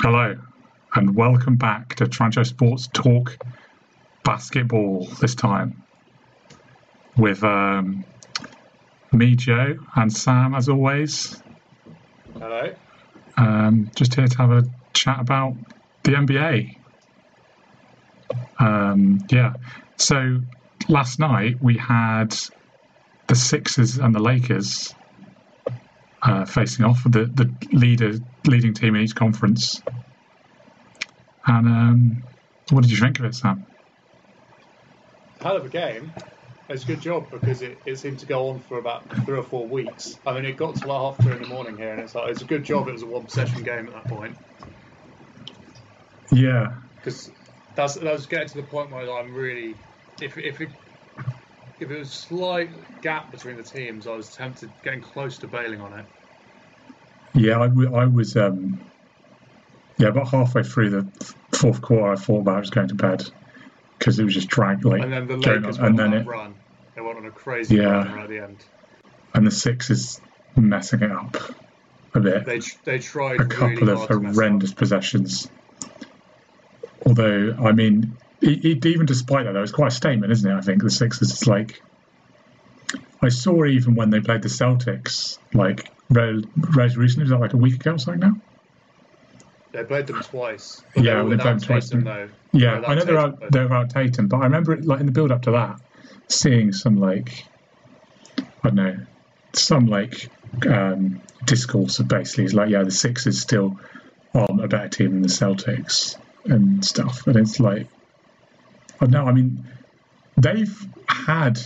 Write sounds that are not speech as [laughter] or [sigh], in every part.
Hello, and welcome back to Trancho Sports Talk Basketball. This time with um, me, Joe, and Sam, as always. Hello. Um, just here to have a chat about the NBA. Um, yeah. So last night we had the Sixers and the Lakers uh, facing off, the the leader leading team in each conference. And um, what did you think of it, Sam? Hell of a game. It's a good job because it, it seemed to go on for about three or four weeks. I mean, it got to like half three in the morning here, and it's like it's a good job it was a one possession game at that point Yeah, because that's that was getting to the point where I'm really if if it if it was a slight gap between the teams, I was tempted getting close to bailing on it. yeah. I, w- I was um, yeah about halfway through the fourth quarter. I thought about I was going to bed because it was just dragged like And then the Lakers and then it run. They went on a crazy Yeah. run right at the end. and the Sixers messing it up a bit. They they tried a couple really of hard to mess up. horrendous possessions. Although, I mean, even despite that, though, it's quite a statement, isn't it? I think the Sixers. It's like I saw even when they played the Celtics, like very, very recently, was that like a week ago or something now? They played them twice. Yeah, they they played them twice, Tatum, though. Yeah, I know they're out but- they're out Tatum, but I remember it, like in the build up to that, seeing some like I don't know, some like um, discourse of basically it's like yeah, the Sixers still aren't a better team than the Celtics and stuff, and it's like I don't. I mean, they've had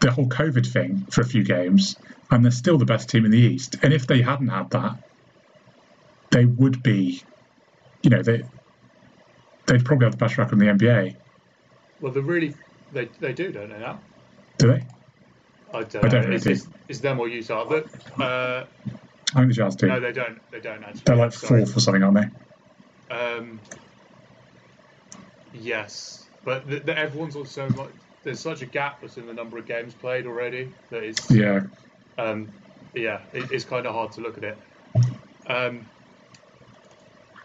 the whole COVID thing for a few games, and they're still the best team in the East. And if they hadn't had that, they would be, you know, they they'd probably have the best record in the NBA. Well, they really they, they do, don't they? Now Do they? I don't I know. don't it's, really. it's, it's them or Utah, but uh, I think the Jazz do. no, they don't. They don't actually. They're like Sorry. fourth or something, aren't they? Um, yes, but the, the, everyone's also like there's such a gap between the number of games played already that it's Yeah, um, yeah, it, it's kind of hard to look at it. Um,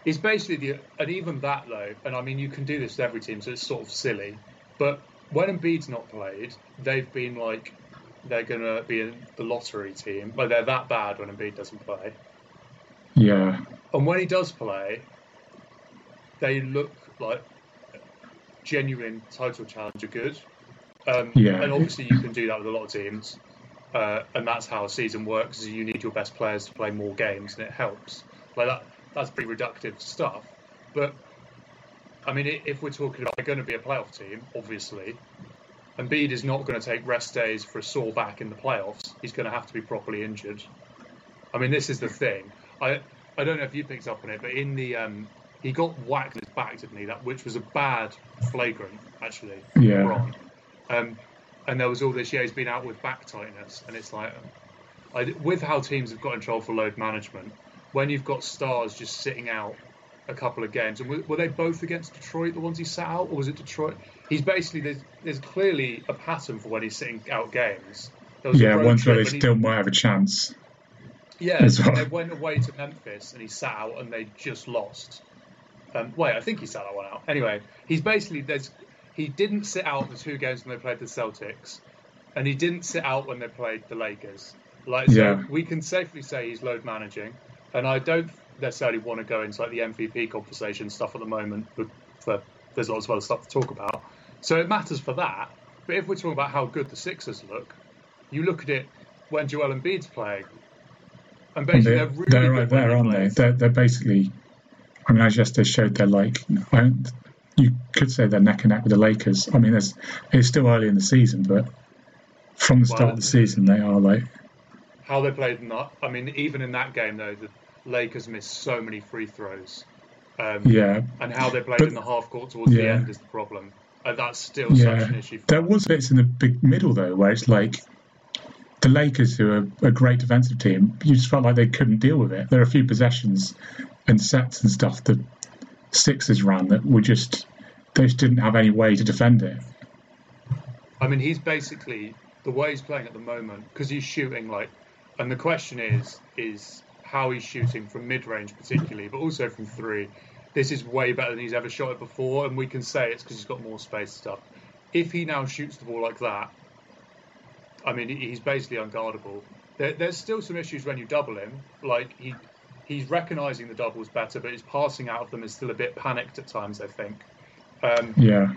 it's basically the, and even that though, and I mean you can do this with every team, so it's sort of silly. But when Embiid's not played, they've been like they're gonna be in the lottery team, but they're that bad when Embiid doesn't play. yeah, And when he does play, they look like genuine title challenger good. Um, Yeah. And obviously, you can do that with a lot of teams. Uh, and that's how a season works. Is you need your best players to play more games, and it helps. Like that, that's pretty reductive stuff. But I mean, if we're talking about they're going to be a playoff team, obviously, Embiid is not going to take rest days for a sore back in the playoffs. He's going to have to be properly injured. I mean, this is the thing. I I don't know if you picked up on it, but in the um, he got whacked in his back, didn't he? That which was a bad flagrant, actually. Yeah. Wrong. Um, and there was all this. Yeah, he's been out with back tightness, and it's like, I, with how teams have got in trouble for load management, when you've got stars just sitting out a couple of games, and were, were they both against Detroit, the ones he sat out, or was it Detroit? He's basically there's, there's clearly a pattern for when he's sitting out games. There was yeah. Ones where they still might have a chance. yeah, well. they went away to Memphis and he sat out and they just lost. Um, wait, I think he sat that one out. Anyway, he's basically there's he didn't sit out the two games when they played the Celtics, and he didn't sit out when they played the Lakers. Like, so Yeah. we can safely say he's load managing, and I don't necessarily want to go into like the MVP conversation stuff at the moment. But for, there's lots of other stuff to talk about, so it matters for that. But if we're talking about how good the Sixers look, you look at it when Joel Embiid's playing, and And basically they're, they're, really they're good right there, aren't they? They're, they're basically. I mean, as yesterday showed, they're like. I you could say they're neck and neck with the Lakers. I mean, there's, it's still early in the season, but from the start Well- of the season, they are like. How they played in that, I mean, even in that game though, the Lakers missed so many free throws, um, Yeah, and how they played But- in the half court towards the end is the problem. And that's still such yeah. an issue. For There was bits in the big middle though, where it's like the Lakers, who are a great defensive team, you just felt like they couldn't deal with it. There are a few possessions and sets and stuff that Sixers ran that were just they just didn't have any way to defend it. I mean, he's basically the way he's playing at the moment because he's shooting like, and the question is, is how he's shooting from mid range, particularly, but also from three. This is way better than he's ever shot it before, and we can say it's because he's got more space stuff. If he now shoots the ball like that, I mean, he's basically unguardable. There, there's still some issues when you double him. Like he, he's recognizing the doubles better, but his passing out of them is still a bit panicked at times. I think. Um, Yeah.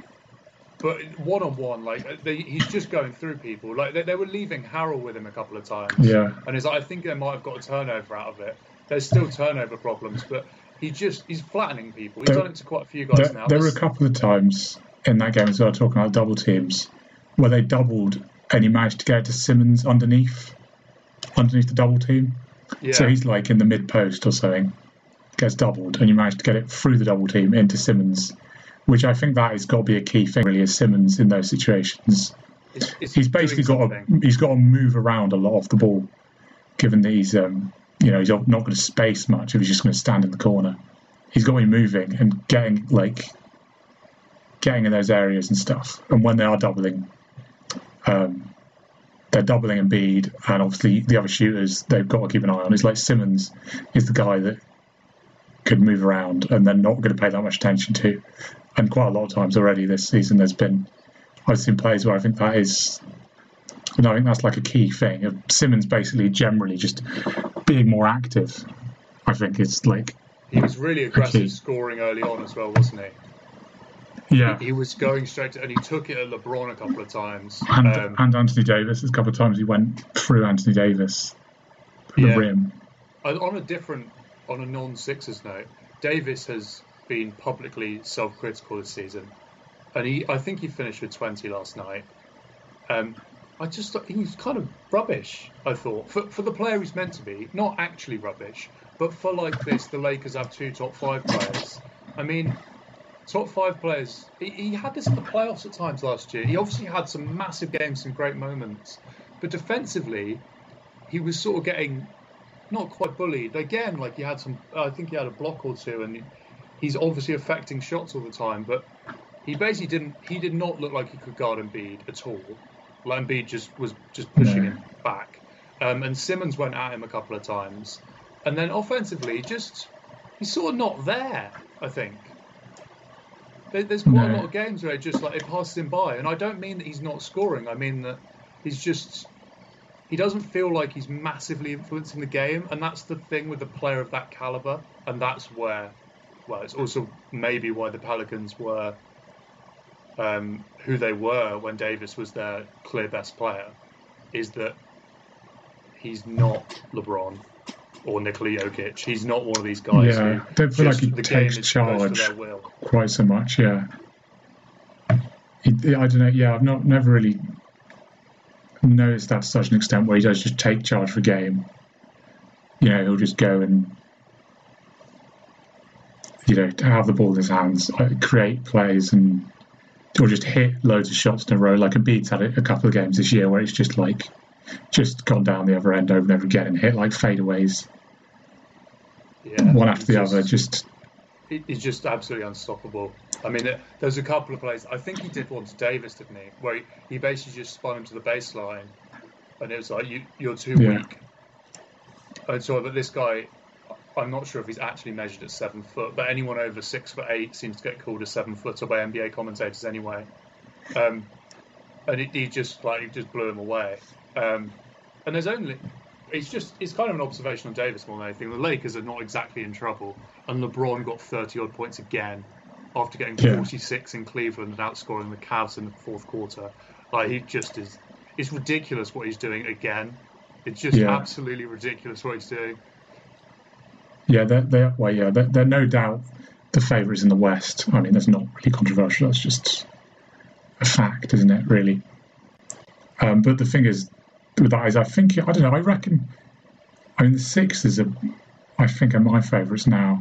but one on one, like they, he's just going through people. Like they, they were leaving Harrell with him a couple of times. Yeah. And it's like, I think they might have got a turnover out of it. There's still turnover problems, but he just he's flattening people. He's There- done it to quite a few guys There, now. there were a couple of times in that game as well, talking about double teams, where they doubled and he managed to get to Simmons underneath, underneath the double team. Yeah, So he's like in the mid post or something, gets doubled, and you manage to get it through the double team into Simmons, which I think that has got to be a key thing, really, is Simmons in those situations. it's, it's He's basically got to, he's got to move around a lot off the ball, given that he's um, you know he's not going to space much if he's just going to stand in the corner. He's got to be moving and getting like getting in those areas and stuff. And when they are doubling, um, they're doubling Embiid, and obviously the other shooters they've got to keep an eye on. It's like Simmons is the guy that could move around, and they're not going to pay that much attention to. And quite a lot of times already this season, there's been I've seen plays where I think that is. And I think that's like a key thing. Of Simmons basically generally just being more active. I think is like He was really aggressive scoring early on as well, wasn't he? Yeah. He was going straight to, and he took it at LeBron a couple of times. And, Um, and Anthony Davis, a couple of times he went through Anthony Davis, the Yeah. rim. On a different, on a non-Sixers note, Davis has been publicly self-critical this season, and he, I think he finished with 20 last night. Um, I just thought he was kind of rubbish. I thought for for the player he's meant to be, not actually rubbish, but for like this, the Lakers have two top five players. I mean, top five players. He, he had this in the playoffs at times last year. He obviously had some massive games, some great moments, but defensively, he was sort of getting not quite bullied. Again, like he had some, I think he had a block or two, and he's obviously affecting shots all the time. But he basically didn't. He did not look like he could guard Embiid at all. Like Embiid just was just pushing No. him back, um, and Simmons went at him a couple of times, and then offensively, just he's sort of not there. I think. There- There's quite a lot of games where it just like it passes him by, and I don't mean that he's not scoring. I mean that he's just he doesn't feel like he's massively influencing the game, and that's the thing with a player of that caliber, and that's where, well, it's also maybe why the Pelicans were um, who they were when Davis was their clear best player, is that he's not LeBron or Nikola Jokic. He's not one of these guys Yeah, who feel like he the takes charge quite so much. Yeah. He, I don't know. Yeah, I've not never really noticed that to such an extent where he does just take charge of a game. You know, he'll just go and you know have the ball in his hands, uh, create plays, and or just hit loads of shots in a row. Like Embiid's had it a couple of games this year where it's just like just gone down the other end over and over again and hit like fadeaways Yeah, one after the he's other. just- Just he- he's just absolutely unstoppable. I mean, there's a couple of plays. I think he did one to Davis, didn't he? Where he, he basically just spun him to the baseline, and it was like, you, "You're too Yeah. weak." And so, but this guy, I'm not sure if he's actually measured at seven foot, but anyone over six foot eight seems to get called a seven footer by NBA commentators anyway. Um, and it, he just like he just blew him away. Um, and there's only it's just it's kind of an observation on Davis more than anything. The Lakers are not exactly in trouble, and LeBron got 30 odd points again after getting Yeah. 46 in Cleveland and outscoring the Cavs in the fourth quarter. Like he just is. It's ridiculous what he's doing again. It's just Yeah. absolutely ridiculous what he's doing. Yeah, they're, they're well, yeah, they're, they're no doubt the favourites in the West. I mean, that's not really controversial. That's just a fact, isn't it? Really. Um, but the thing is, with that is, I think I don't know. I reckon. I mean, the Sixers are, I think, are my favourites now.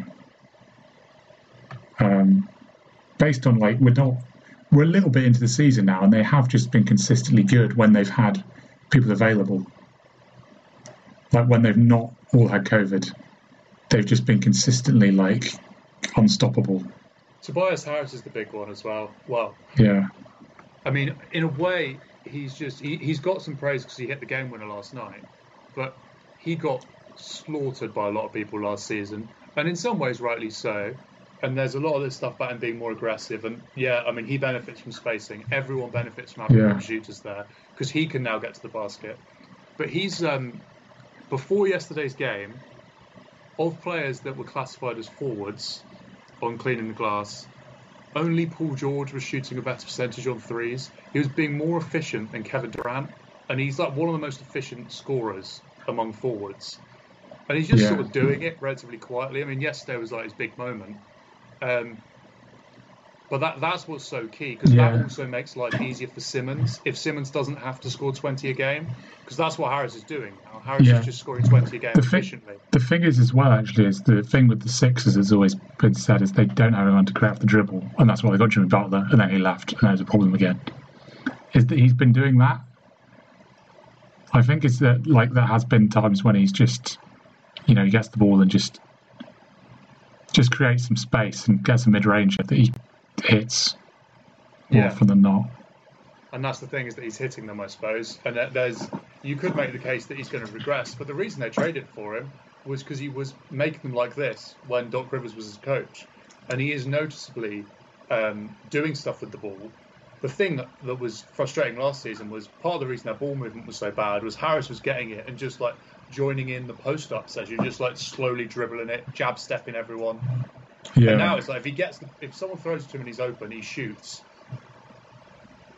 Um, based on like we're not, we're a little bit into the season now, and they have just been consistently good when they've had people available. Like when they've not all had COVID they've just been consistently like unstoppable. Tobias Harris is the big one as well. Well, Yeah, I mean, in a way, he's just he, he's got some praise because he hit the game winner last night, but he got slaughtered by a lot of people last season, and in some ways rightly so. And there's a lot of this stuff about him being more aggressive, and yeah, I mean he benefits from spacing. Everyone benefits from having Yeah. shooters there because he can now get to the basket. But he's um, before yesterday's game, of players that were classified as forwards on cleaning the glass, only Paul George was shooting a better percentage on threes. He was being more efficient than Kevin Durant, and he's like one of the most efficient scorers among forwards. And he's just Yeah. sort of doing it relatively quietly. I mean, yesterday was like his big moment. Um, but that that's what's so key because Yeah. that also makes life easier for Simmons if Simmons doesn't have to score 20 a game because that's what Harris is doing now. Harris Yeah. is just scoring 20 a game The thing- efficiently. The thing is, as well, actually, is the thing with the Sixers has always been said is they don't have anyone to craft the dribble, and that's why they got Jimmy Butler, and then he left, and there's a problem again. Is that he's been doing that? I think it's that like there has been times when he's just, you know, he gets the ball and just, just creates some space and gets a mid range that he hits more Yeah. often than not. And that's the thing is that he's hitting them, I suppose. And that there's you could make the case that he's going to regress, but the reason they traded for him was because he was making them like this when Doc Rivers was his coach, and he is noticeably um, doing stuff with the ball. The thing that, that was frustrating last season was part of the reason their ball movement was so bad was Harris was getting it and just like joining in the post up session, just like slowly dribbling it, jab stepping everyone. Yeah, And now it's like if he gets, the, if someone throws it to him and he's open, he shoots.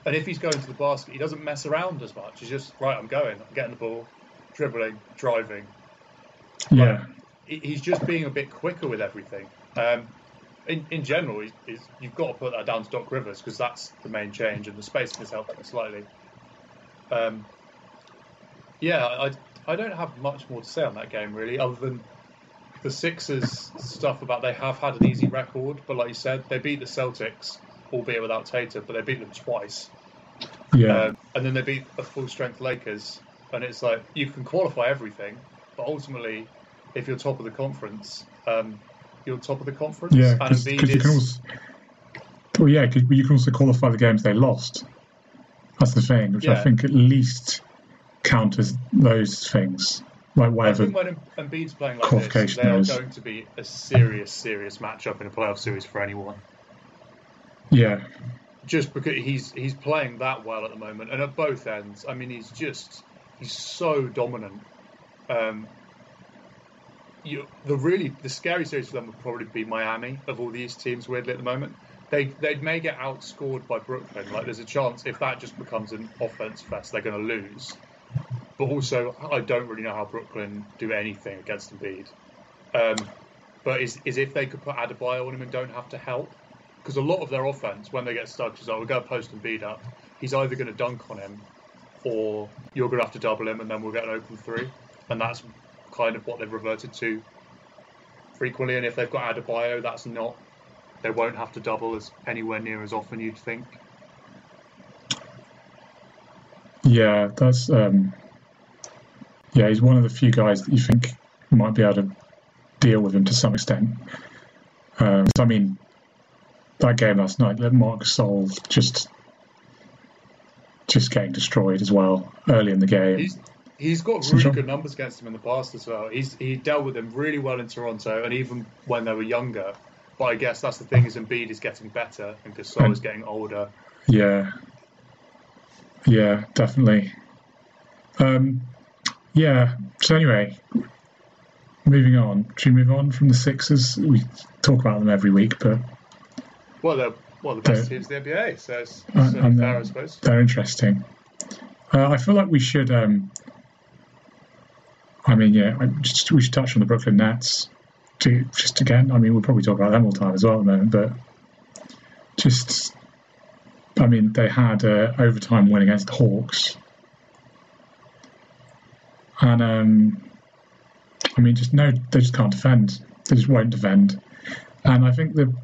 And if he's going to the basket, he doesn't mess around as much. He's just right. I'm going. I'm getting the ball, dribbling, driving. yeah, He- He's just being a bit quicker with everything. Um, in, in general, he's, he's, you've got to put that down to Doc Rivers because that's the main change, and the spacing has helped him slightly. Um, yeah, I, I don't have much more to say on that game really, other than the Sixers stuff about they have had an easy record, but like you said, they beat the Celtics, albeit without Tatum, but they beat them twice. yeah. Um, and then they beat a full strength Lakers, and it's like you can qualify everything, but ultimately, if you're top of the conference, um, you're top of the conference. Yeah, and because Embiid you can also, well, yeah, 'cause you can also qualify the games they lost. That's the thing, which I think at least counters those things, like I think when Embiid's playing like this, they are is. going to be a serious, serious matchup in a playoff series for anyone. Yeah, Just because he's he's playing that well at the moment, and at both ends. I mean, he's just he's so dominant. Um, you, the really the scary series for them would probably be Miami of all these teams. Weirdly, at the moment, they they may get outscored by Brooklyn. Like there's a chance if that just becomes an offense fest, they're going to lose. But also, I don't really know how Brooklyn do anything against Embiid. Um, but is is if they could put Adebayo on him and don't have to help, because a lot of their offense when they get stuck is like we're going to post Embiid up. He's either going to dunk on him, or you're going to have to double him, and then we'll get an open three. And that's kind of what they've reverted to frequently. And if they've got Adebayo, that's not. They won't have to double as anywhere near as often you'd think. yeah, that's um, yeah. He's one of the few guys that you think might be able to deal with him to some extent. Um, so I mean, that game last night, let Marc Gasol just just getting destroyed as well early in the game. He's he's got really good numbers against him in the past as well. He's he dealt with him really well in Toronto, and even when they were younger. But I guess that's the thing is Embiid is getting better, and Gasol is getting older. Yeah. Yeah, definitely. Um, yeah. So anyway, moving on. Should we move on from the Sixers? We talk about them every week, but Well, they're one of the best teams in the NBA, so it's Uh, and, fair, uh, I suppose. they're interesting. Uh, I feel like we should. Um, I mean, yeah, I just, we should touch on the Brooklyn Nets. To, just again, I mean, we'll probably talk about them all the time as well at the moment, but just, I mean, they had a overtime win against the Hawks, and um, I mean, just no, they just can't defend. They just won't defend, and I think the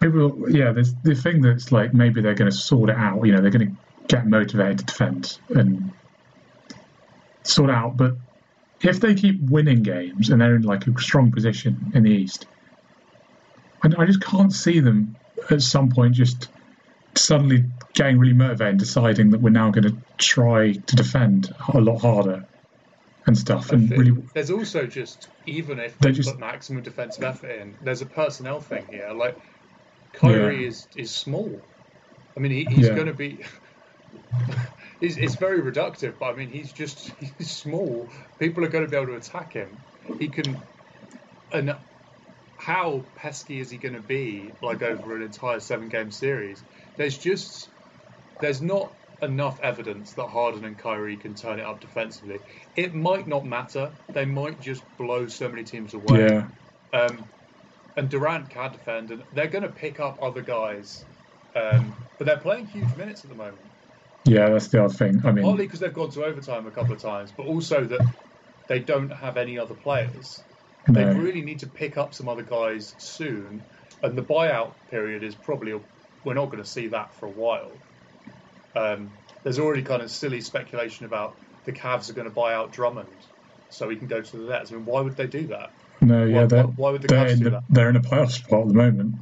people, yeah, there's the thing that's like maybe they're going to sort it out. You know, they're going to get motivated to defend and sort out. But if they keep winning games and they're in like a strong position in the East, I, I just can't see them at some point just suddenly getting really motivated and deciding that we're now going to try to defend a lot harder and stuff. And really, there's also just even if They just- put maximum defensive effort in, there's a personnel thing here. Like Kyrie Yeah. is is small. I mean, he, he's Yeah. going to be. [laughs] It's, it's very reductive, but I mean, he's just [laughs] he's small. People are going to be able to attack him. He can, and how pesky is he going to be? Like over an entire seven-game series, there's just there's not enough evidence that Harden and Kyrie can turn it up defensively. It might not matter. They might just blow so many teams away. yeah, Um, and Durant can defend, and they're going to pick up other guys. Um, but they're playing huge minutes at the moment. yeah, that's the other thing. I mean, Partly because they've gone to overtime a couple of times, but also that they don't have any other players. They no, really need to pick up some other guys soon. And the buyout period is probably, we're not going to see that for a while. Um, there's already kind of silly speculation about the Cavs are going to buy out Drummond so he can go to the Nets. I mean, why would they do that? no, yeah, why, they're, why, would the they're Cavs in do the that? they're in a playoff spot at the moment.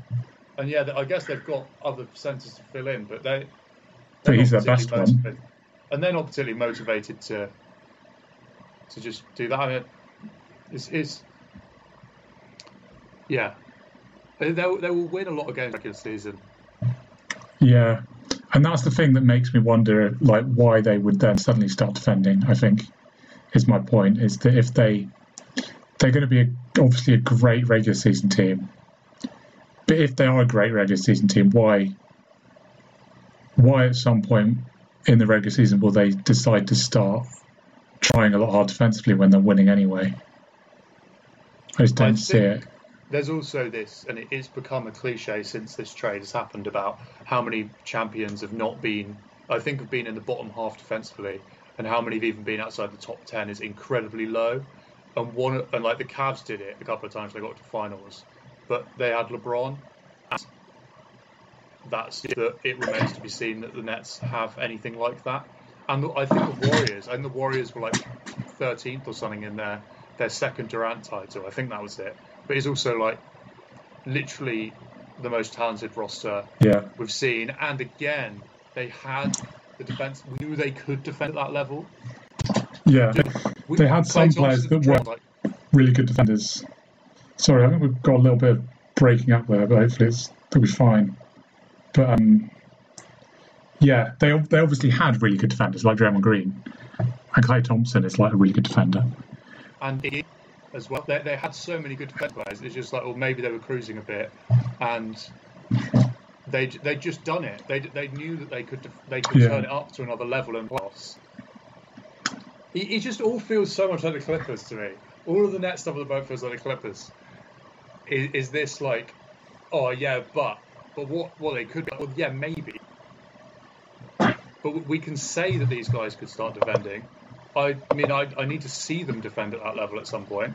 And yeah, I guess they've got other centres to fill in, but they. But he's their best particularly one. And they're not particularly motivated to to just do that. I mean, it's, it's yeah. Uh, they, they they will win a lot of games regular season. Yeah, and that's the thing that makes me wonder, like, why they would then suddenly start defending. I think is my point is that if they they're going to be a, obviously a great regular season team, but if they are a great regular season team, why why at some point in the regular season will they decide to start trying a lot hard defensively when they're winning anyway? I just don't see think- it. There's also this, and it is become a cliche since this trade has happened about how many champions have not been, I think, have been in the bottom half defensively, and how many have even been outside the top ten is incredibly low. And one, and like the Cavs did it a couple of times, they got to finals, but they had LeBron. And that's that. It remains to be seen that the Nets have anything like that. And I think the Warriors, think the Warriors were like 13th or something in their their second Durant title. I think that was it. But it's also like literally the most talented roster Yeah, we've seen. And again, they had the defense. We knew they could defend at that level. yeah. We- They had some players that were- like, really good defenders. Sorry, I think we've got a little bit of breaking up there, but hopefully it's, it'll be fine. But um, yeah, they they obviously had really good defenders like Draymond Green, and Klay Thompson is like a really good defender. and as well. They, they had so many good defense players. It's just like, well, maybe they were cruising a bit, and they they just done it. They they knew that they could def- they could Yeah. turn it up to another level and playoffs. It, it just all feels so much like the Clippers to me. All of the net stuff of the boat feels like the Clippers. Is, is this like, oh yeah, but but what what they could be? Well, yeah, maybe. But we can say that these guys could start defending. I mean, I, I need to see them defend at that level at some point.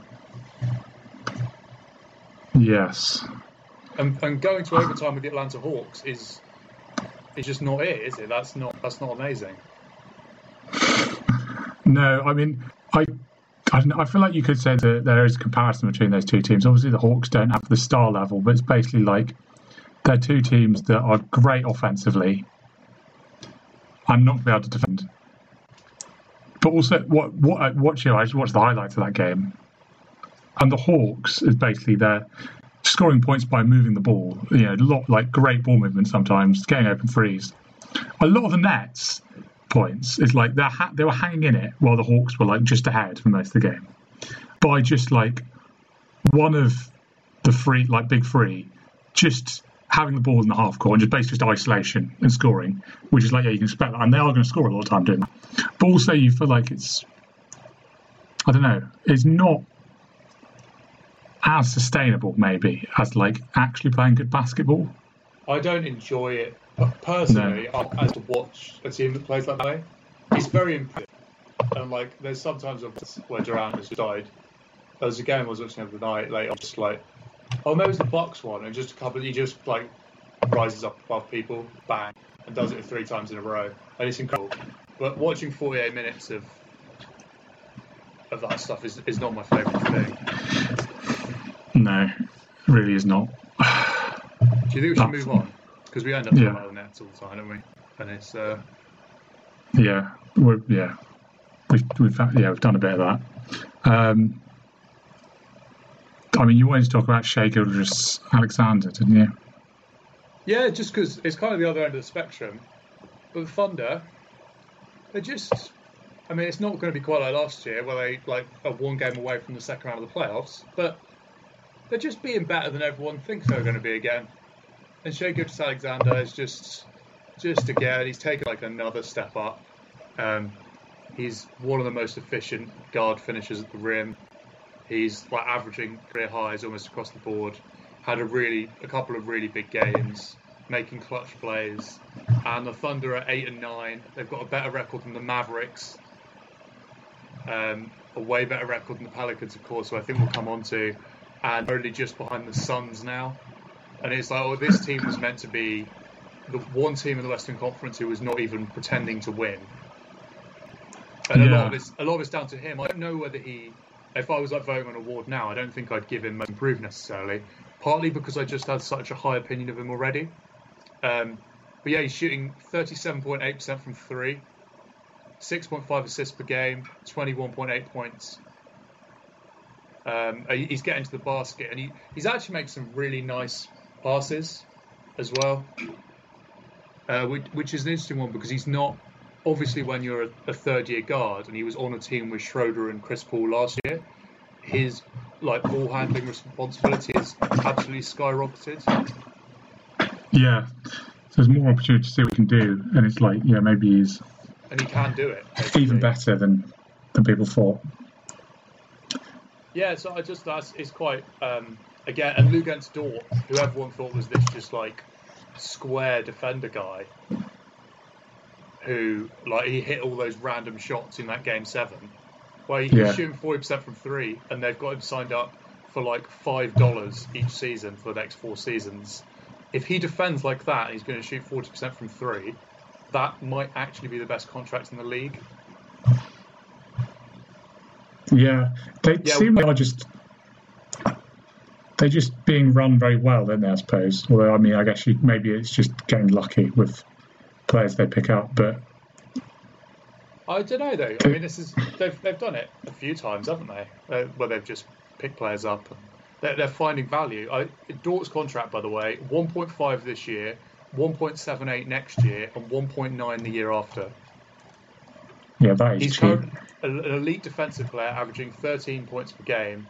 Yes, And, and going to overtime with the Atlanta Hawks is is just not it, is it? That's not that's not amazing. no, I mean I. I, don't know, I feel like you could say that there is a comparison between those two teams. Obviously, the Hawks don't have the star level, but it's basically like they're two teams that are great offensively and not be able to defend. But also, what what I just watched the highlights of that game, and the Hawks is basically they're scoring points by moving the ball. You know, a lot like great ball movement sometimes, getting open threes. A lot of the Nets points is like they ha- they were hanging in it while the Hawks were like just ahead for most of the game by just like one of the three like big three just having the ball in the half court and just basically just isolation and scoring, which is like yeah you can expect that, and they are going to score a lot of time doing that. But also you feel like it's I don't know, it's not as sustainable maybe as like actually playing good basketball. I don't enjoy it personally. I as to watch a team that plays that way, it's very impressive. And like, there's sometimes where Durant has died. There was a game I was watching the other night. Like, I was just like, oh, maybe it's the box one, and just a couple. He just like rises up above people, bang, and does it three times in a row, and it's incredible. But watching 48 minutes of of that stuff is, is not my favourite thing. No, it really is not. [sighs] Do you think we should That's- move on? Because we end up talking Yeah. about the Nets all the time, don't we? And it's uh, Yeah, we're, yeah. we've we've yeah we've done a bit of that. Um, I mean, you wanted to talk about Shea Gildress Alexander, didn't you? Yeah, just because it's kind of the other end of the spectrum. But the Thunder, they're just. I mean, it's not going to be quite like last year, where they like are one game away from the second round of the playoffs. But they're just being better than everyone thinks they're going to be again. And Shai Gilgeous-Alexander is just, just again, he's taken like another step up. Um, he's one of the most efficient guard finishers at the rim. He's like averaging career highs almost across the board. Had a really, a couple of really big games, making clutch plays. And the Thunder are eight and nine. They've got a better record than the Mavericks. Um, a way better record than the Pelicans, of course, who I think we'll come on to, and only just behind the Suns now. And it's like, oh, this team was meant to be the one team in the Western Conference who was not even pretending to win. And a lot of it's a lot of it's down to him. I don't know whether he, if I was like voting on award now, I don't think I'd give him most improved necessarily. Partly because I just had such a high opinion of him already. Um, but yeah, he's shooting 37.8% from three, 6.5 assists per game, 21.8 points. Um, he's getting to the basket, and he, he's actually making some really nice passes as well, uh, which, which is an interesting one because he's not obviously when you're a, a third year guard, and he was on a team with Schroeder and Chris Paul last year. His like ball handling responsibility has absolutely skyrocketed. Yeah. So there's more opportunity to see what we can do, and it's like, yeah, maybe he's and he can do it. basically. even better than than people thought. Yeah, so I just that's it's quite um, again and Luguentz Dort, who everyone thought was this just like square defender guy, who like he hit all those random shots in that game seven, where he Yeah. was shooting forty percent from three, and they've got him signed up for like five dollars each season for the next four seasons. If he defends like that, and he's going to shoot forty percent from three. That might actually be the best contract in the league. Yeah, they Yeah, seem like they're just they're just being run very well, they? I suppose. Although, I mean, I guess you, maybe it's just getting lucky with players they pick up. But I don't know though. I mean, this is they've they've done it a few times, haven't they? Uh, where they've just picked players up. They're, they're finding value. I, Dort's contract, by the way, 1.5 this year, 1.78 next year, and 1.9 the year after. yeah, that is He's cheap. an elite defensive player, averaging 13 points per game,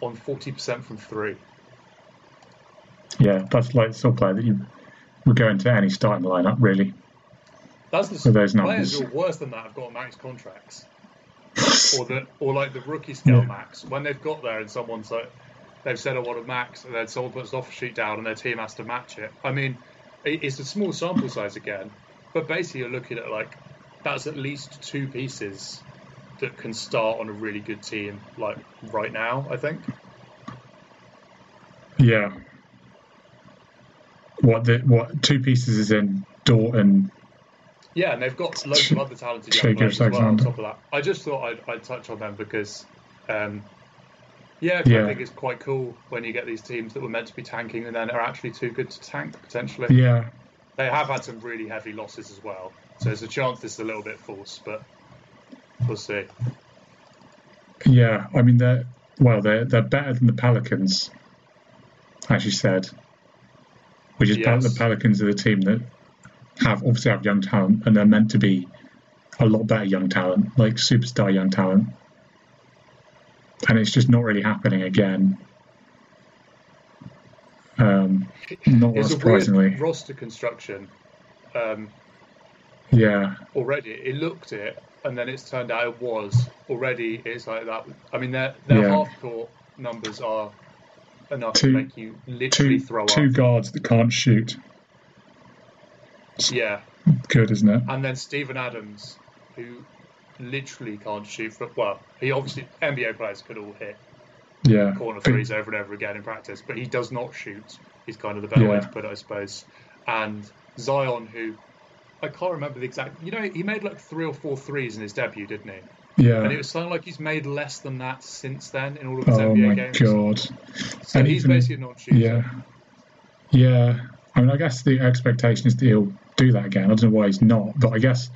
on 40% from three. Yeah, that's like the sort of player that you would go into any starting lineup, really. That's the those players numbers. who are worse than that have got max contracts, or the or like the rookie scale Yeah. max. When they've got there and someone's like, they've said I want a max, and then someone puts an offer sheet down and their team has to match it. I mean, it's a small sample size again, but basically you're looking at like that's at least two pieces that can start on a really good team like right now. I think. Yeah. What the what two pieces is in Dort and Yeah, and they've got loads of other talented young players as well on top of that. I just thought I'd, I'd touch on them because, um, yeah, Yeah. I think it's quite cool when you get these teams that were meant to be tanking and then are actually too good to tank potentially. yeah, They have had some really heavy losses as well, so there's a chance this is a little bit false, but we'll see. yeah. I mean they're well they're they're better than the Pelicans, as you said. Which is Yes. the Pelicans are the team that have obviously have young talent and they're meant to be a lot better young talent, like superstar young talent. And it's just not really happening again. Um, not It's surprisingly. roster construction. Um, Yeah, already it looked it, and then it's turned out it was already. It's like that. I mean, their their Yeah. half court numbers are enough Two- to make you literally two throw two up. guards that can't shoot. Yeah, Good, isn't it? and then Steven Adams, who literally can't shoot. For, well, he obviously NBA players could all hit Yeah. corner threes over and over again in practice, but he does not shoot. Is kind of the better way to put it, I suppose. And Zion, who I can't remember the exact. You know, he made like three or four threes in his debut, didn't he? Yeah. And it was something like he's made less than that since then in all of his Oh NBA my games. god. So And he's even- basically a non-shooter. Yeah. Yeah. I mean, I guess the expectation is that he'll do that again. I don't know why he's not, but I guess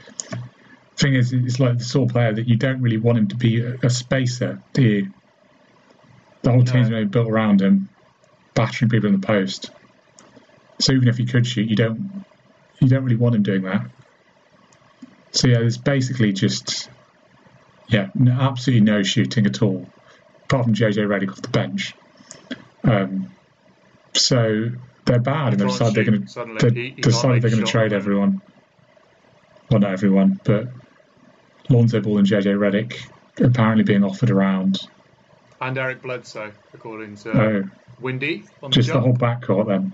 thing is, it's like the sort of player that you don't really want him to be a, a spacer, do you? The whole team's No. maybe built around him, battering people in the post. So even if he could shoot, you don't you don't really want him doing that. So yeah, there's basically just yeah, no, absolutely no shooting at all, apart from JJ Redick off the bench. Um, so they're bad, and they've decided they're going to suddenly. they, he, he decided they're going to trade at the moment. everyone. Well, not everyone, but Lonzo Ball and JJ Redick apparently being offered around. And Eric Bledsoe, according to Oh, Windy on just the the whole backcourt then.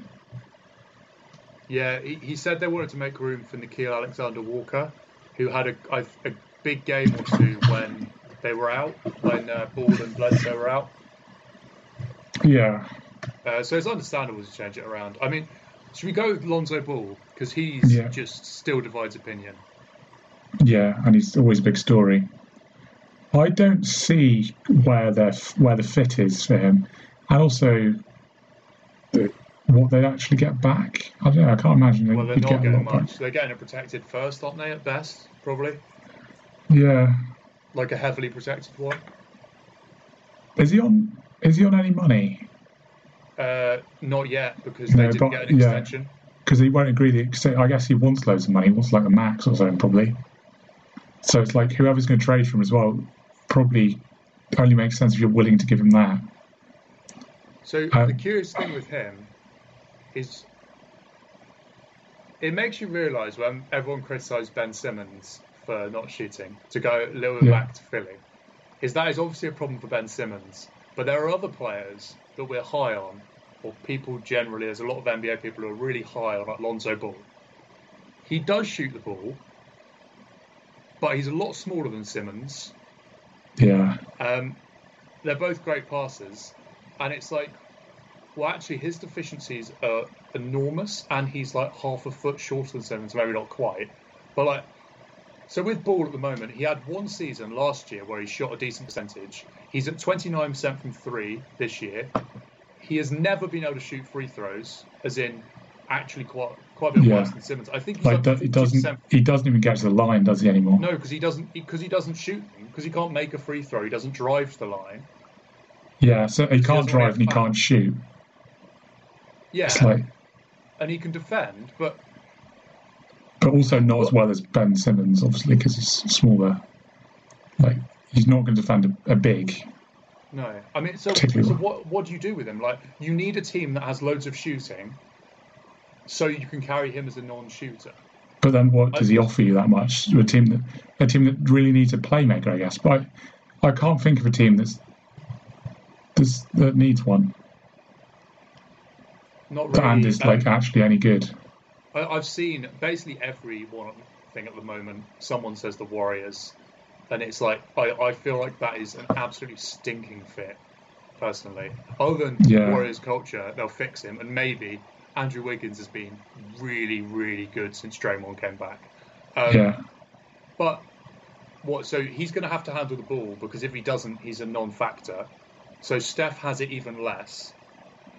Yeah, he, he said they wanted to make room for Nickeil Alexander-Walker, who had a, a, a big game or two when they were out, when uh, Ball and Bledsoe were out. Yeah, Uh, so it's understandable to change it around. I mean, should we go with Lonzo Ball because he's Yeah. just still divides opinion. yeah, and he's always a big story. I don't see where the where the fit is for him, and also the, what they'd actually get back. I don't know. I can't imagine they Well, they're not get getting lot back. much. They're getting a protected first, aren't they? At best, probably Yeah, like a heavily protected one. is he on? Is he on any money? Uh, not yet because No, they didn't but- get an yeah. extension. because he won't agree. The extent, I guess he wants loads of money. He wants like a max or something, probably. So it's like whoever's going to trade for him as well, probably only makes sense if you're willing to give him that. So Uh, the curious thing with him is it makes you realise when everyone criticised Ben Simmons for not shooting, to go a little bit Yeah. back to Philly, is that is obviously a problem for Ben Simmons. But there are other players that we're high on, or people generally, there's a lot of NBA people who are really high on, like Lonzo Ball. He does shoot the ball, but he's a lot smaller than Simmons. Yeah, Um, they're both great passers, and it's like, well, actually, his deficiencies are enormous, and he's like half a foot shorter than Simmons, maybe not quite, but like, so with Ball at the moment, he had one season last year where he shot a decent percentage. He's at 29% from three this year. He has never been able to shoot free throws, as in actually quite quite a bit Yeah. worse than Simmons. I think he's like do- he doesn't. He doesn't even get to the line, does he anymore? No, because he doesn't because he doesn't shoot because he can't make a free throw. He doesn't drive to the line. Yeah, so he He can't doesn't drive and he can't shoot. Yeah, like, and he can defend, but but also not as well as Ben Simmons, obviously, because he's smaller. Like he's not going to defend a, a big. no. I mean, so, so what what do you do with him? Like, you need a team that has loads of shooting, so you can carry him as a non-shooter. But then, what does he offer you that much? A team that a team that really needs a playmaker, I guess. But I, I can't think of a team that's, that's that needs one Not really. and is um, like actually any good. I, I've seen basically every one thing at the moment. Someone says the Warriors, and it's like I, I feel like that is an absolutely stinking fit. Personally, other than Yeah. Warriors culture, they'll fix him, and maybe Andrew Wiggins has been really, really good since Draymond came back. Um, yeah, But what? So he's going to have to handle the ball because if he doesn't, he's a non-factor. So Steph has it even less.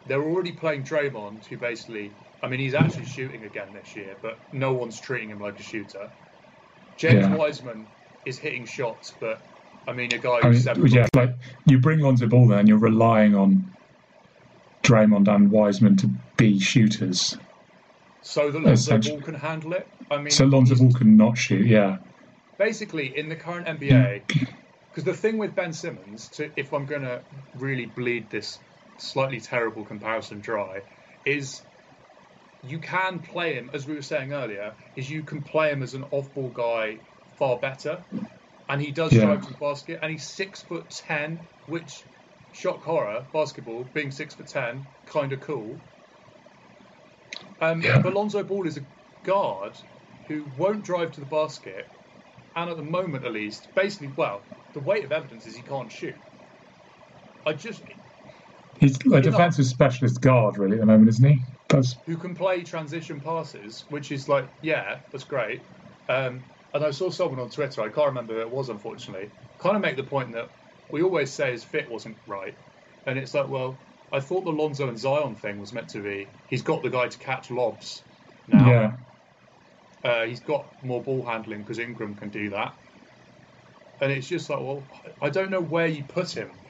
They're already playing Draymond, who basically, I mean, he's actually shooting again this year, but no one's treating him like a shooter. James Yeah. Wiseman is hitting shots, but I mean, a guy I who's mean, seven. yeah. Like you bring Lonzo Ball, there, and you're relying on Draymond and Wiseman to be shooters. so that Lonzo Ball can handle it. I mean, So Lonzo Ball can not shoot. Yeah, basically in the current NBA, mm. [laughs] because the thing with Ben Simmons, to, if I'm going to really bleed this slightly terrible comparison dry, is you can play him, as we were saying earlier, is you can play him as an off-ball guy far better, and he does Yeah. drive to the basket, and he's six foot ten, which shock horror basketball being six foot ten, kind of cool. Um, Yeah. But Lonzo Ball is a guard who won't drive to the basket, and at the moment at least, basically, well, the weight of evidence is he can't shoot. I just he's a know- defensive specialist guard, really, at the moment, isn't he? Who can play transition passes, which is like, yeah, that's great. Um, and I saw someone on Twitter, I can't remember who it was, unfortunately, kind of make the point that we always say his fit wasn't right. And it's like, well, I thought the Lonzo and Zion thing was meant to be he's got the guy to catch lobs now. yeah. Uh, he's got more ball handling because Ingram can do that. And it's just like, well, I don't know where you put him.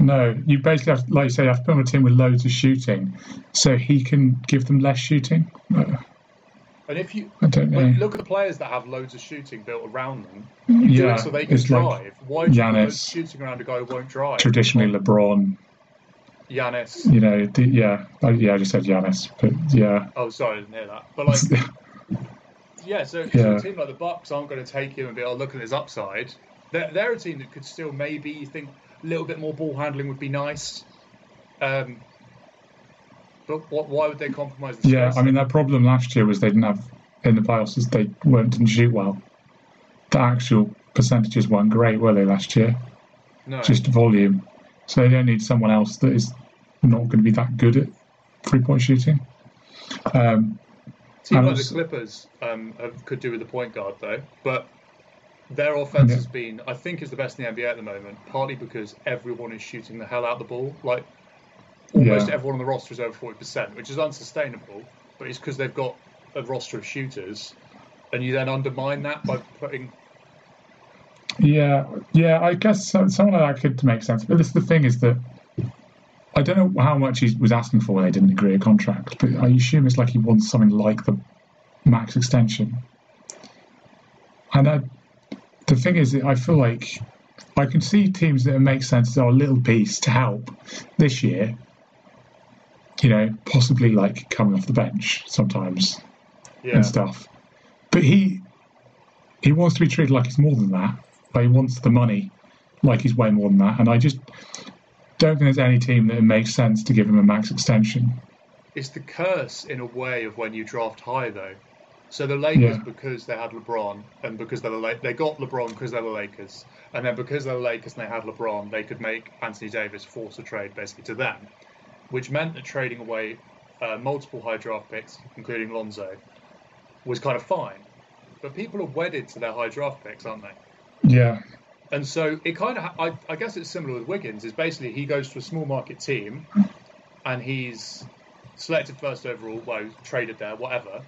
No, you basically have, like you say, you have to put him a team with loads of shooting, so he can give them less shooting. And if you I don't know. look at the players that have loads of shooting built around them, you do yeah, it so they can drive. like Why do you put loads of Giannis. shooting around a guy who won't drive? traditionally LeBron. Giannis. You know, the, yeah, I, yeah, I just said Giannis, but yeah, Oh, sorry, I didn't hear that. But like, [laughs] yeah, so, so Yeah. a team like the Bucks aren't going to take him and be, oh, look at his upside. They're, they're a team that could still maybe think a little bit more ball handling would be nice. Um, but what, why would they compromise the yeah. I mean, their problem last year was they didn't have in the playoffs is they weren't didn't shoot well. The actual percentages weren't great, were they last year? no. Just volume. So they don't need someone else that is not going to be that good at three point shooting. Um, team like the Clippers um, could do with the point guard though, but their offense Yeah. has been, I think, is the best in the NBA at the moment. Partly because everyone is shooting the hell out the ball. Like almost Yeah. everyone on the roster is over forty percent, which is unsustainable. But it's because they've got a roster of shooters, and you then undermine that by putting. Yeah, yeah, I guess so, something like that could make sense. But this, the thing is that I don't know how much he was asking for when they didn't agree a contract, but I assume it's like he wants something like the max extension. And I, the thing is, that I feel like I can see teams that make makes sense as a little piece to help this year. You know, possibly like coming off the bench sometimes Yeah, and stuff. But he he wants to be treated like he's more than that. But he wants the money like he's way more than that. And I just don't think there's any team that it makes sense to give him a max extension. it's the curse in a way of when you draft high though. So the Lakers, Yeah. because they had LeBron, and because they're the La- they got LeBron because they're the Lakers, and then because they're the Lakers and they had LeBron, they could make Anthony Davis force a trade basically to them, which meant that trading away uh, multiple high draft picks, including Lonzo, was kind of fine. But people are wedded to their high draft picks, aren't they? Yeah, And so it kind of, I, I guess it's similar with Wiggins. Is basically he goes to a small market team, and he's selected first overall, well, traded there, whatever,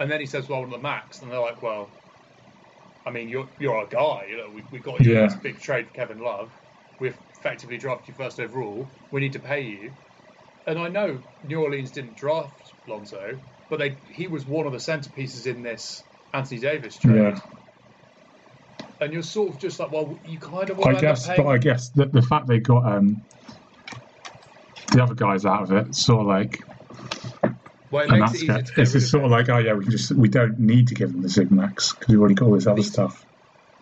and then he says, "Well, I want the max," and they're like, "Well, I mean, you're you're our guy. You know, we we got you Yeah. this big trade for Kevin Love. We've effectively drafted you first overall. We need to pay you." And I know New Orleans didn't draft Lonzo, but they he was one of the centerpieces in this Anthony Davis trade. yeah. And you're sort of just like, well, you kind of I to guess, but I guess the, the fact they got um, the other guys out of it, sort of like, Well, and that's it it. It's just sort of like, oh yeah, we just we don't need to give them the Sigmax because we've already got all this other These- stuff.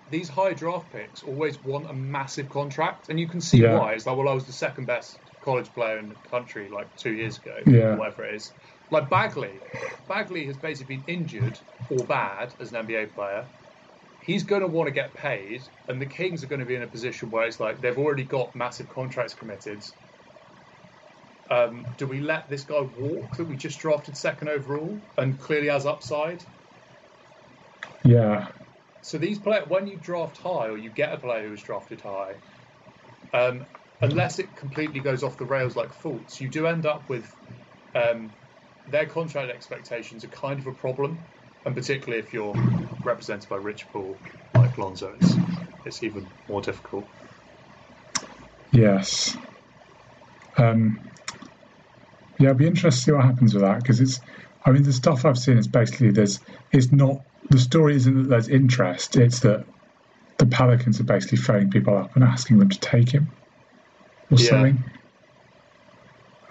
these high draft picks always want a massive contract, and you can see Yeah. why. It's like, well, I was the second best college player in the country like two years ago, Yeah. or whatever it is. Like Bagley, Bagley has basically been injured or bad as an NBA player. He's going to want to get paid, and the Kings are going to be in a position where it's like they've already got massive contracts committed. Um, do we let this guy walk that we just drafted second overall and clearly has upside? Yeah, So these players, when you draft high or you get a player who is drafted high, um, unless it completely goes off the rails like Fultz, you do end up with um, their contract expectations are kind of a problem, and particularly if you're represented by Rich Paul like Lonzo, it's, it's even more difficult. Yes. Um, yeah, it'll be interesting to see what happens with that because it's. I mean, the stuff I've seen is basically there's. It's not the story isn't that there's interest. It's that the Pelicans are basically phoning people up and asking them to take him or Yeah. something.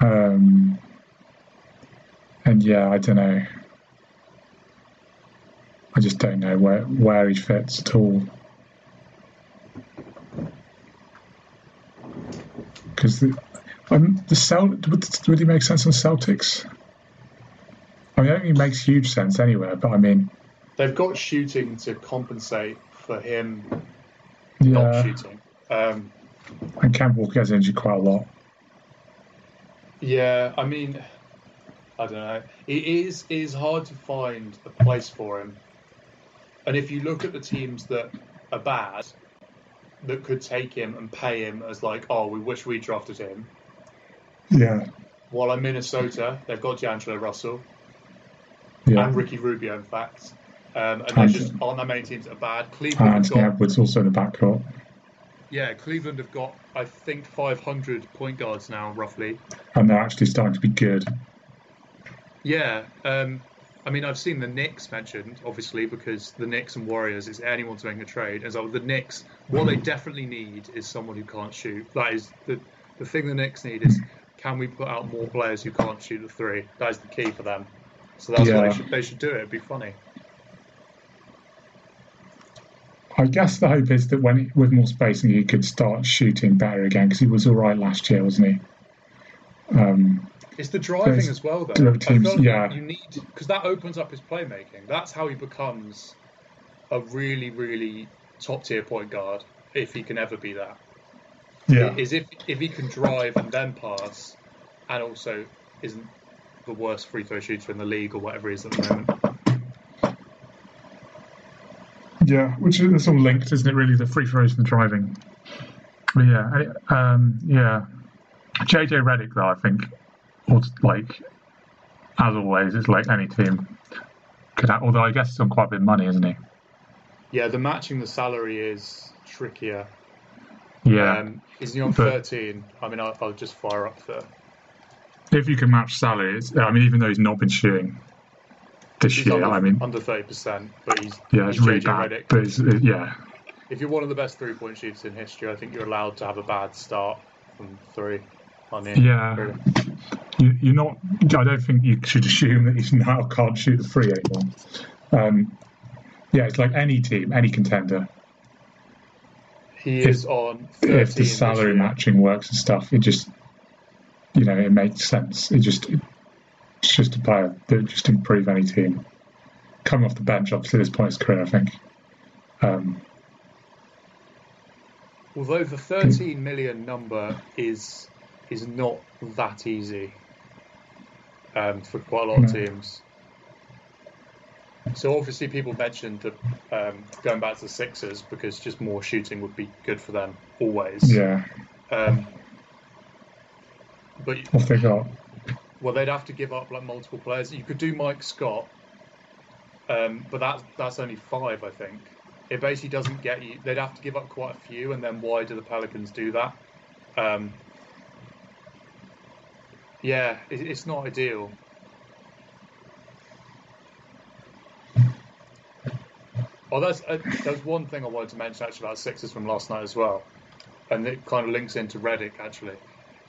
Um, and yeah, I don't know. I just don't know where where he fits at all. Because um, the Cel- would, would he make sense on Celtics? I mean, I think he makes huge sense anywhere, but I mean, They've got shooting to compensate for him not shooting. Um, and Kemba Walker gets injured quite a lot. Yeah, I mean, I don't know. It is it is hard to find a place for him. And if you look at the teams that are bad, that could take him and pay him as like, oh, we wish we drafted him. Yeah, While in Minnesota, they've got D'Angelo Russell. Yeah. and Ricky Rubio, in fact. Um, and And- just aren't that many teams that are bad. Cleveland Anthony got, Edwards also in the backcourt. yeah, Cleveland have got, I think, 500 point guards now, roughly. And they're actually starting to be good. Yeah, um, I mean, I've seen the Knicks mentioned, obviously, because the Knicks and Warriors is anyone's making a trade. And so the Knicks, what they definitely need is someone who can't shoot. That is the the thing the Knicks need is can we put out more players who can't shoot the three? That is the key for them. So that's Yeah. they should they should do. it. It'd be funny. I guess the hope is that when he, with more spacing, he could start shooting better again because he was all right last year, wasn't he? Um, It's the driving as well, though. the other I teams- yeah. you need because that opens up his playmaking. That's how he becomes a really, really top tier point guard if he can ever be that. Yeah, is if if he can drive and then pass, and also isn't the worst free throw shooter in the league or whatever he is at the moment. yeah, which is it's all linked, isn't it? Really, the free throws and the driving. But yeah, I- um, yeah. JJ Redick, though, I think, was like as always, it's like any team could have. Although I guess he's on quite a bit of money, isn't he? Yeah, the matching the salary is trickier. Yeah. Um, is he on But- 13? I mean, I'll, I'll just fire up the. if you can match salaries, I mean, even though he's not been shooting this He's year, under, I mean, under 30%, but he's, yeah, it's he's really bad. Redick. But it's, it, yeah, If you're one of the best three point shooters in history, I think you're allowed to have a bad start from three. On the Yeah. really. you, you're not. I don't think you should assume that he's [laughs] now can't shoot the free anymore. Um, yeah, it's like any team, any contender. He If- is on 13 If the salary matching works and stuff, it just, you know, it makes sense. It just, it's just a player that just improve any team. Coming off the bench, obviously, at this point in his career, I think. Um, Although the 13 million number is is not that easy um, for quite a lot of No. teams. So obviously, people mentioned that um, going back to the Sixers because just more shooting would be good for them always. yeah, Um, but what they got? well, they'd have to give up like multiple players. You could do Mike Scott, um, but that's that's only five, I think. It basically doesn't get you. They'd have to give up quite a few, and then why do the Pelicans do that? Um, yeah, it, it's not ideal. Oh, that's uh, there's one thing I wanted to mention actually about Sixers from last night as well, and it kind of links into Redick actually,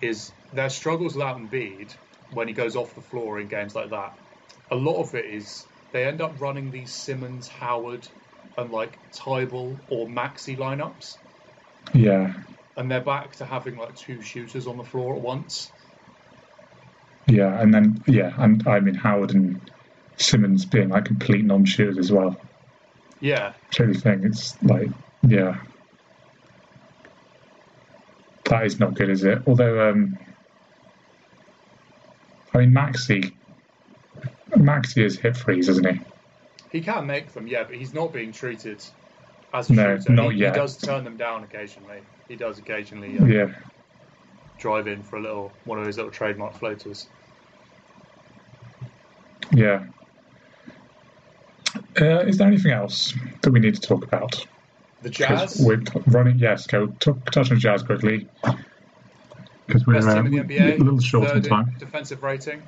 is their struggles without Embiid when he goes off the floor in games like that. A lot of it is they end up running these Simmons, Howard, and like Tybal or Maxey lineups, Yeah, and they're back to having like two shooters on the floor at once. yeah, and then yeah, and I mean Howard and Simmons being like complete non-shooters as well. Yeah, really think it's like yeah, that is not good, is it? Although um, I mean Maxey, Maxey is hit freeze, isn't he? he can make them, yeah, but he's not being treated as a No, shooter. not he, yet. he does turn them down occasionally. He does occasionally uh, Yeah. drive in for a little one of his little trademark floaters. Yeah. Uh, is there anything else that we need to talk about? The Jazz, We're running. Yes, go t- touch on Jazz quickly. Because we're uh, NBA, a little short on time. defensive rating.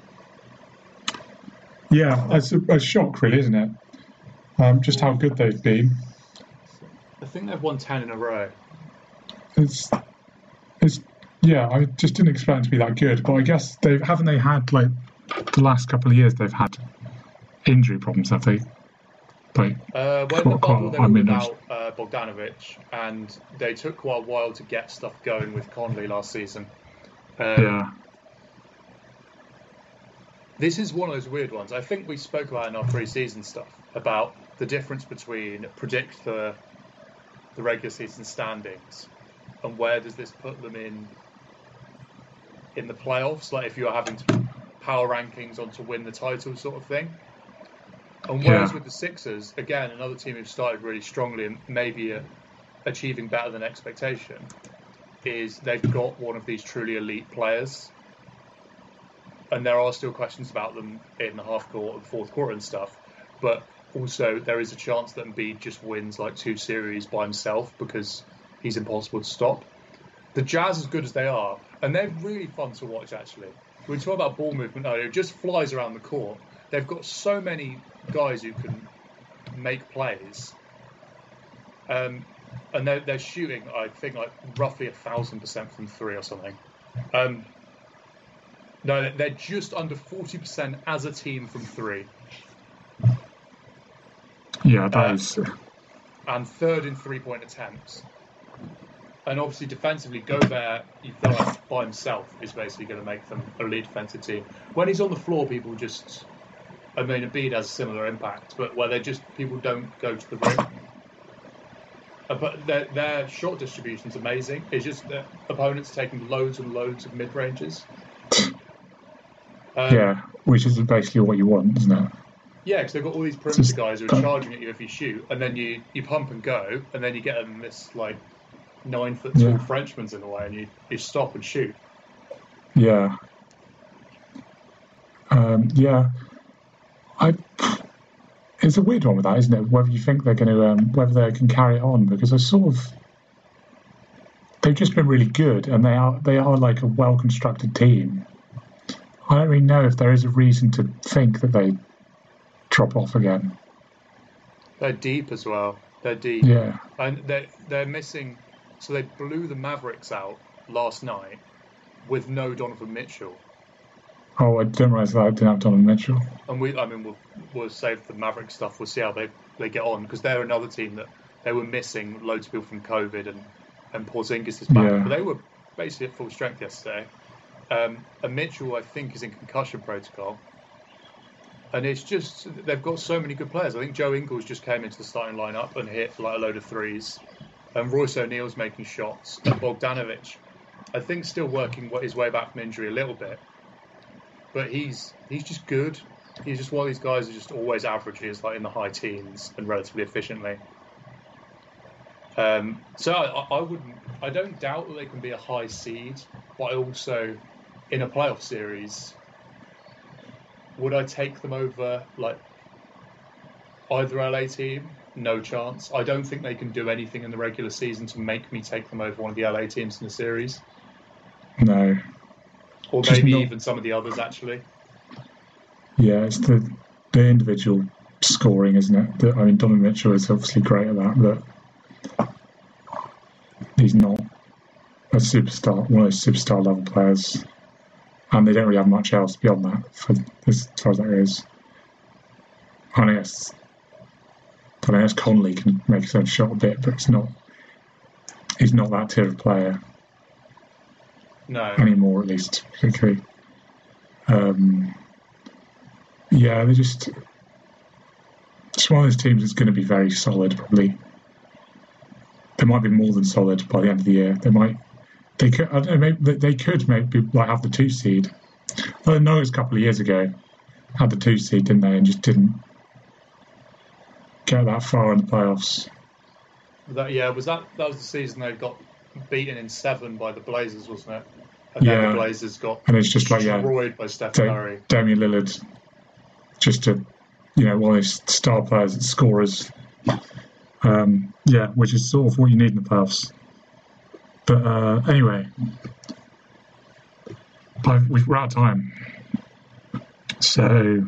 Yeah, it's a, a shock, really, isn't it? Um, just how good they've been. I think they've won ten in a row. It's, it's, yeah. I just didn't expect it to be that good, but I guess they haven't they had like the last couple of years they've had injury problems, have they? Like, Uh, when the bubble, they I were mean, without uh, Bogdanovich, and they took quite a while to get stuff going with Conley last season. Um, yeah, This is one of those weird ones. I think we spoke about in our pre-season stuff about the difference between predict the the regular season standings and where does this put them in in the playoffs? Like if you're having to power rankings on to win the title, sort of thing. And whereas Yeah. with the Sixers, again, another team who've started really strongly and maybe uh, achieving better than expectation, is they've got one of these truly elite players and there are still questions about them in the half court and fourth quarter and stuff. But also, there is a chance that Embiid just wins like two series by himself because he's impossible to stop. The Jazz, as good as they are, and they're really fun to watch actually. We talk about ball movement earlier; it just flies around the court. They've got so many guys who can make plays, um, and they're, they're shooting, I think, like roughly a thousand percent from three or something. Um, no, they're just under forty percent as a team from three. Yeah, that Uh, is. and third in three point attempts. And obviously, defensively, Gobert, you feel like by himself is basically going to make them a lead defensive team. When he's on the floor, people just. I mean, Embiid has a similar impact, but where they just people don't go to the rim. Uh, But their, their shot distribution's amazing. It's just that opponents are taking loads and loads of mid ranges. Um, yeah, which is basically what you want, isn't it? Yeah, because they've got all these perimeter Just guys who are charging at you if you shoot, and then you, you pump and go, and then you get them this like nine foot tall Yeah. Frenchman's in the way, and you, you stop and shoot. Yeah. Um, yeah. I. It's a weird one with that, isn't it? Whether you think they're going to, um, whether they can carry it on, because I sort of. They've just been really good, and they are they are like a well constructed team. I don't really know if there is a reason to think that they drop off again. They're deep as well. They're deep, Yeah, and they they're missing. So they blew the Mavericks out last night with no Donovan Mitchell, Oh, I didn't realise that I didn't have Donovan Mitchell. and we I mean we'll we'll save the Maverick stuff. We'll see how they they get on because they're another team that they were missing loads of people from COVID and and Porzingis is back, Yeah. but they were basically at full strength yesterday. Um, and Mitchell, I think, is in concussion protocol. And it's just they've got so many good players. I think Joe Ingles just came into the starting lineup and hit like a load of threes. And Royce O'Neale's making shots. And Bogdanovich, I think, still working his way back from injury a little bit. But he's he's just good. He's just one of these guys who just always averages like in the high teens and relatively efficiently. Um, so I, I wouldn't. I don't doubt that they can be a high seed, but I also, in a playoff series, would I take them over like either LA team? No chance. I don't think they can do anything in the regular season to make me take them over one of the LA teams in the series, No. Or maybe not- even some of the others actually. Yeah, it's the the individual scoring, isn't it? The, I mean, Donovan Mitchell is obviously great at that, but he's not a superstar, one of those superstar level players, and they don't really have much else beyond that for as far as that goes. I guess I guess Conley can make his own shot a bit, but it's not. He's not that tier of player No, anymore, at least, particularly. Um, yeah, they're just. It's one of those teams that's going to be very solid, probably. They might be more than solid by the end of the year. They might. They could. I don't know. Maybe they- they could maybe like have the two seed. I know it was a couple of years ago. Had the two seed, didn't they? And just didn't get that far in the playoffs. that, yeah. Was that that was the season they got beaten in seven by the Blazers, wasn't it? And then the Blazers got And it's just like yeah, destroyed by Steph Da- Curry. Damian Lillard, just a you know one of those star players, scorers. Um, yeah, which is sort of what you need in the playoffs. But uh, anyway, I've, we're out of time, so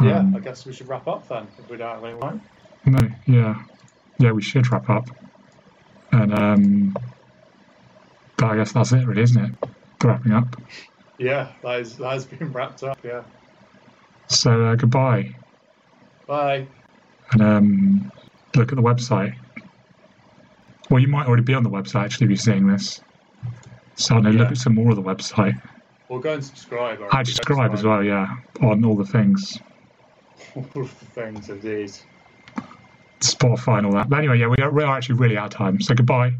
Yeah, um, I guess we should wrap up then if we don't have any more. no, yeah, yeah, we should wrap up, and um, but I guess that's it, really, isn't it? Wrapping up. Yeah, that, is, that has been wrapped up. Yeah. So uh, goodbye. Bye. and um, look at the website. Well, you might already be on the website actually if you're seeing this. So look Yeah. at some more of the website. Well, go and subscribe. I subscribe as well, yeah, on all the things, [laughs] All the things, indeed. Spotify and all that. But anyway, yeah, we are, we are actually really out of time. So goodbye.